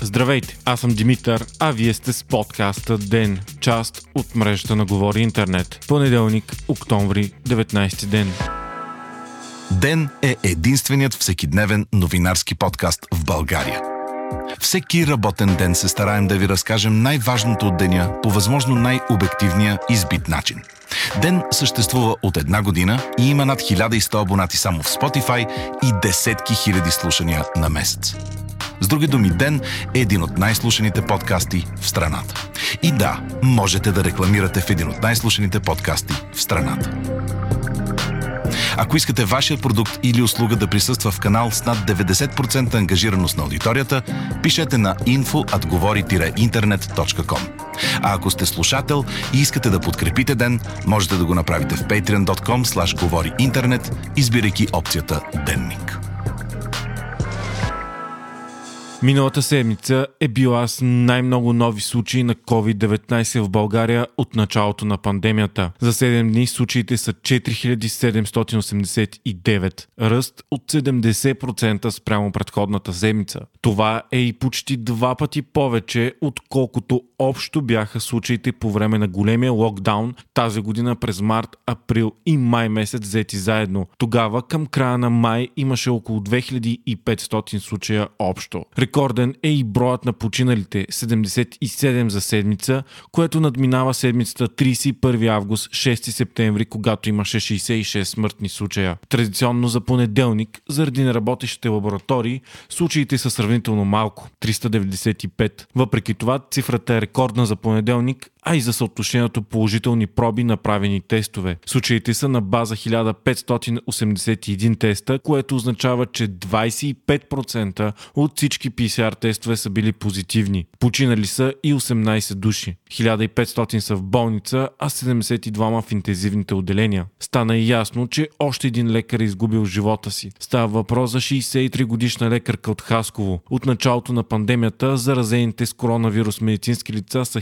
Здравейте, аз съм Димитър, а вие сте с подкаста ДЕН, част от мрежата на Говори Интернет. Понеделник, октомври, 19 ден. Ден е единственият всекидневен новинарски подкаст в България. Всеки работен ден се стараем да ви разкажем най-важното от деня по възможно най-обективния избит начин. Ден съществува от една година и има над 1100 абонати само в Spotify и десетки хиляди слушания на месец. С други думи, Ден е един от най-слушаните подкасти в страната. И да, можете да рекламирате в един от най-слушаните подкасти в страната. Ако искате вашия продукт или услуга да присъства в канал с над 90% ангажираност на аудиторията, пишете на info.govori-internet.com. А ако сте слушател и искате да подкрепите ден, можете да го направите в patreon.com slash говори интернет, избирайки опцията Денник. Миналата седмица е била с най-много нови случаи на COVID-19 в България от началото на пандемията. За 7 дни случаите са 4789, ръст от 70% спрямо предходната седмица. Това е и почти два пъти повече, отколкото общо бяха случаите по време на големия локдаун тази година през март, април и май месец взети заедно. Тогава към края на май имаше около 2500 случая общо. Рекорден е и броят на починалите 77 за седмица, което надминава седмицата 31 август 6 септември, когато имаше 66 смъртни случая. Традиционно за понеделник, заради неработещите лаборатории, случаите са сравнително малко 395. Въпреки това, цифрата е рекордна за понеделник, а и за съотношението положителни проби направени тестове. Случаите са на база 1581 теста, което означава, че 25% от всички PCR тестове са били позитивни. Починали са и 18 души. 1500 са в болница, а 72 в интензивните отделения. Стана и ясно, че още един лекар е изгубил живота си. Става въпрос за 63 годишна лекарка от Хасково. От началото на пандемията заразените с коронавирус медицински лица са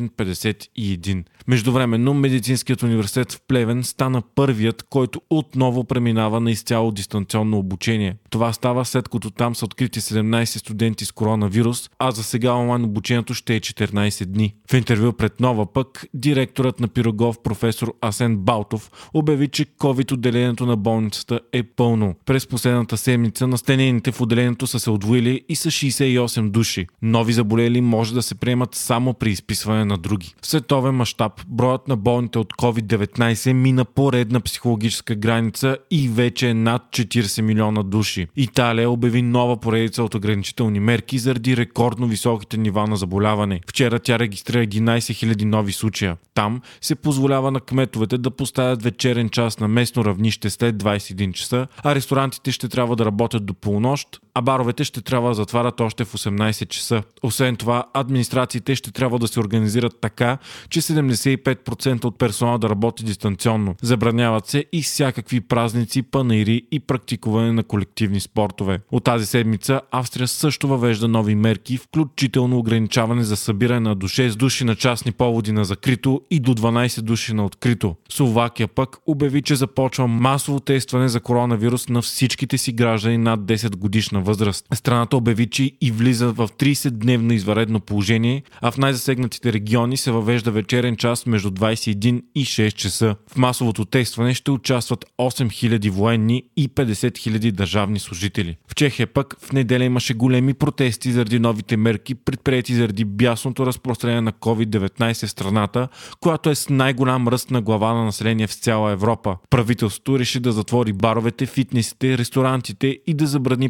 1551. Междувременно Медицинският университет в Плевен стана първият, който отново преминава на изцяло дистанционно обучение. Това става след като там са открити 17 студенти с коронавирус, а за сега онлайн обучението ще е 14 дни. В интервю пред Нова пък, директорът на Пирогов професор Асен Балтов обяви, че COVID отделението на болницата е пълно. През последната седмица настанените в отделението са се отвоили и са 68 души. Нови заболели може да се приемат само при изписване на други. В световен мащаб броят на болните от COVID-19 мина поредна психологическа граница и вече е над 40 милиона души. Италия обяви нова поредица от ограничителни мерки заради рекордно високите нива на заболяване. Вчера тя регистрира 11 000 нови случая. Там се позволява на кметовете да поставят вечерен час на местно равнище след 21 часа, а ресторантите ще трябва да работят до полунощ, а баровете ще трябва да затварят още в 18 часа. Освен това, администрациите ще трябва да се организират така, че 75% от персонала да работи дистанционно. Забраняват се и всякакви празници, панаири и практикуване на колективни спортове. От тази седмица Австрия също въвежда нови мерки, включително ограничаване за събиране на до 6 души на частни поводи на закрито и до 12 души на открито. Словакия пък обяви, че започва масово тестване за коронавирус на всичките си граждани над 10 годишна възраст. Страната обяви, че и влиза в 30-дневно изваредно положение, а в най-засегнатите региони се въвежда вечерен час между 21 и 6 часа. В масовото тестване ще участват 8000 военни и 50 000 държавни служители. В Чехия пък в неделя имаше големи протести заради новите мерки, предприяти заради бясното разпространение на COVID-19 в страната, която е с най-голям ръст на глава на население в цяла Европа. Правителството реши да затвори баровете, фитнесите, ресторантите и да забрани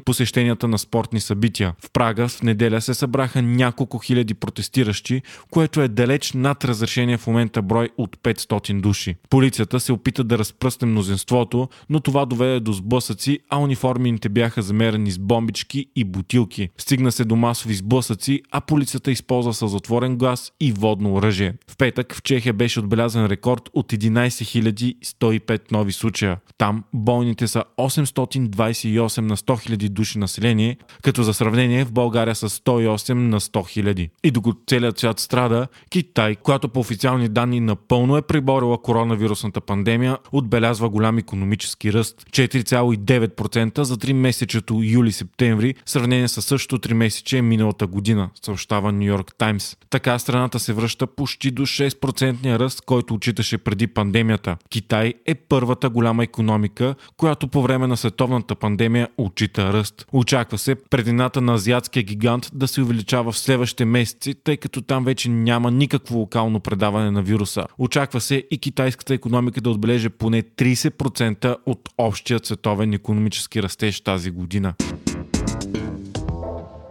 посещенията на спортни събития. В Прага в неделя се събраха няколко хиляди протестиращи, което е далеч над разрешение в момента брой от 500 души. Полицията се опита да разпръсне мнозинството, но това доведе до сблъсъци, а униформените бяха замерени с бомбички и бутилки. Стигна се до масови сблъсъци, а полицията използва сълзотворен глас и водно оръжие. В петък в Чехия беше отбелязан рекорд от 11 105 нови случая. Там болните са 828 на 100 000 души население, като за сравнение в България са 108 на 100 000. И докато целият свят страда, Китай, която по официални данни напълно е приборила коронавирусната пандемия, отбелязва голям економически ръст 4,9% за 3 месечето юли-септември, в сравнение с същото 3 месече миналата година, съобщава Нью Йорк Таймс. Така страната се връща почти до 6% ръст, който отчиташе преди пандемията. Китай е първата голяма економика, която по време на световната пандемия отчита ръст. Очаква се предината на азиатския гигант да се увеличава в следващите месеци, тъй като там вече няма никакво локално предаване на вируса. Очаква се и китайската економика да отбележи поне 30% от общия световен економически растеж тази година.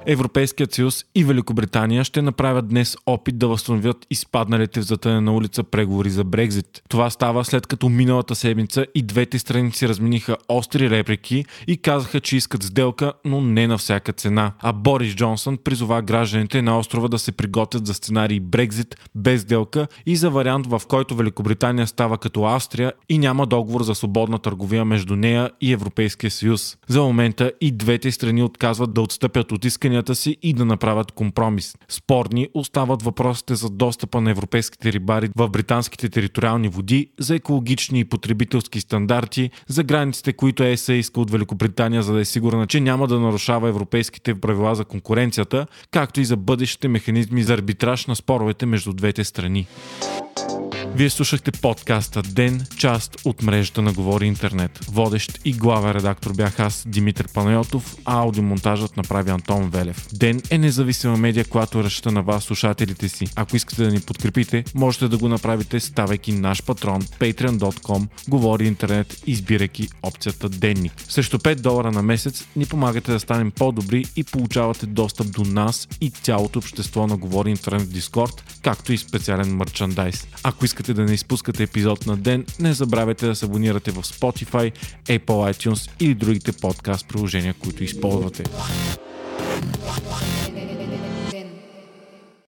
Европейският съюз и Великобритания ще направят днес опит да възстановят изпадналите в затъне на улица преговори за Брекзит. Това става след като миналата седмица и двете страни си размениха остри реплики и казаха, че искат сделка, но не на всяка цена. А Борис Джонсън призова гражданите на острова да се приготвят за сценарий Брекзит без сделка и за вариант, в който Великобритания става като Австрия и няма договор за свободна търговия между нея и Европейския съюз. За момента и двете страни отказват да отстъпят от искания исканията си и да направят компромис. Спорни остават въпросите за достъпа на европейските рибари в британските териториални води, за екологични и потребителски стандарти, за границите, които ЕСА иска от Великобритания, за да е сигурна, че няма да нарушава европейските правила за конкуренцията, както и за бъдещите механизми за арбитраж на споровете между двете страни. Вие слушахте подкаста Ден, част от мрежата на Говори Интернет. Водещ и главен редактор бях аз, Димитър Панайотов, а аудиомонтажът направи Антон Велев. Ден е независима медия, която разчита на вас, слушателите си. Ако искате да ни подкрепите, можете да го направите ставайки наш патрон patreon.com, Говори Интернет, избирайки опцията Денник. Срещу 5 долара на месец ни помагате да станем по-добри и получавате достъп до нас и цялото общество на Говори Интернет в Дискорд, както и специален мерчандайз. Ако искате искате да не изпускате епизод на ден, не забравяйте да се абонирате в Spotify, Apple iTunes или другите подкаст приложения, които използвате.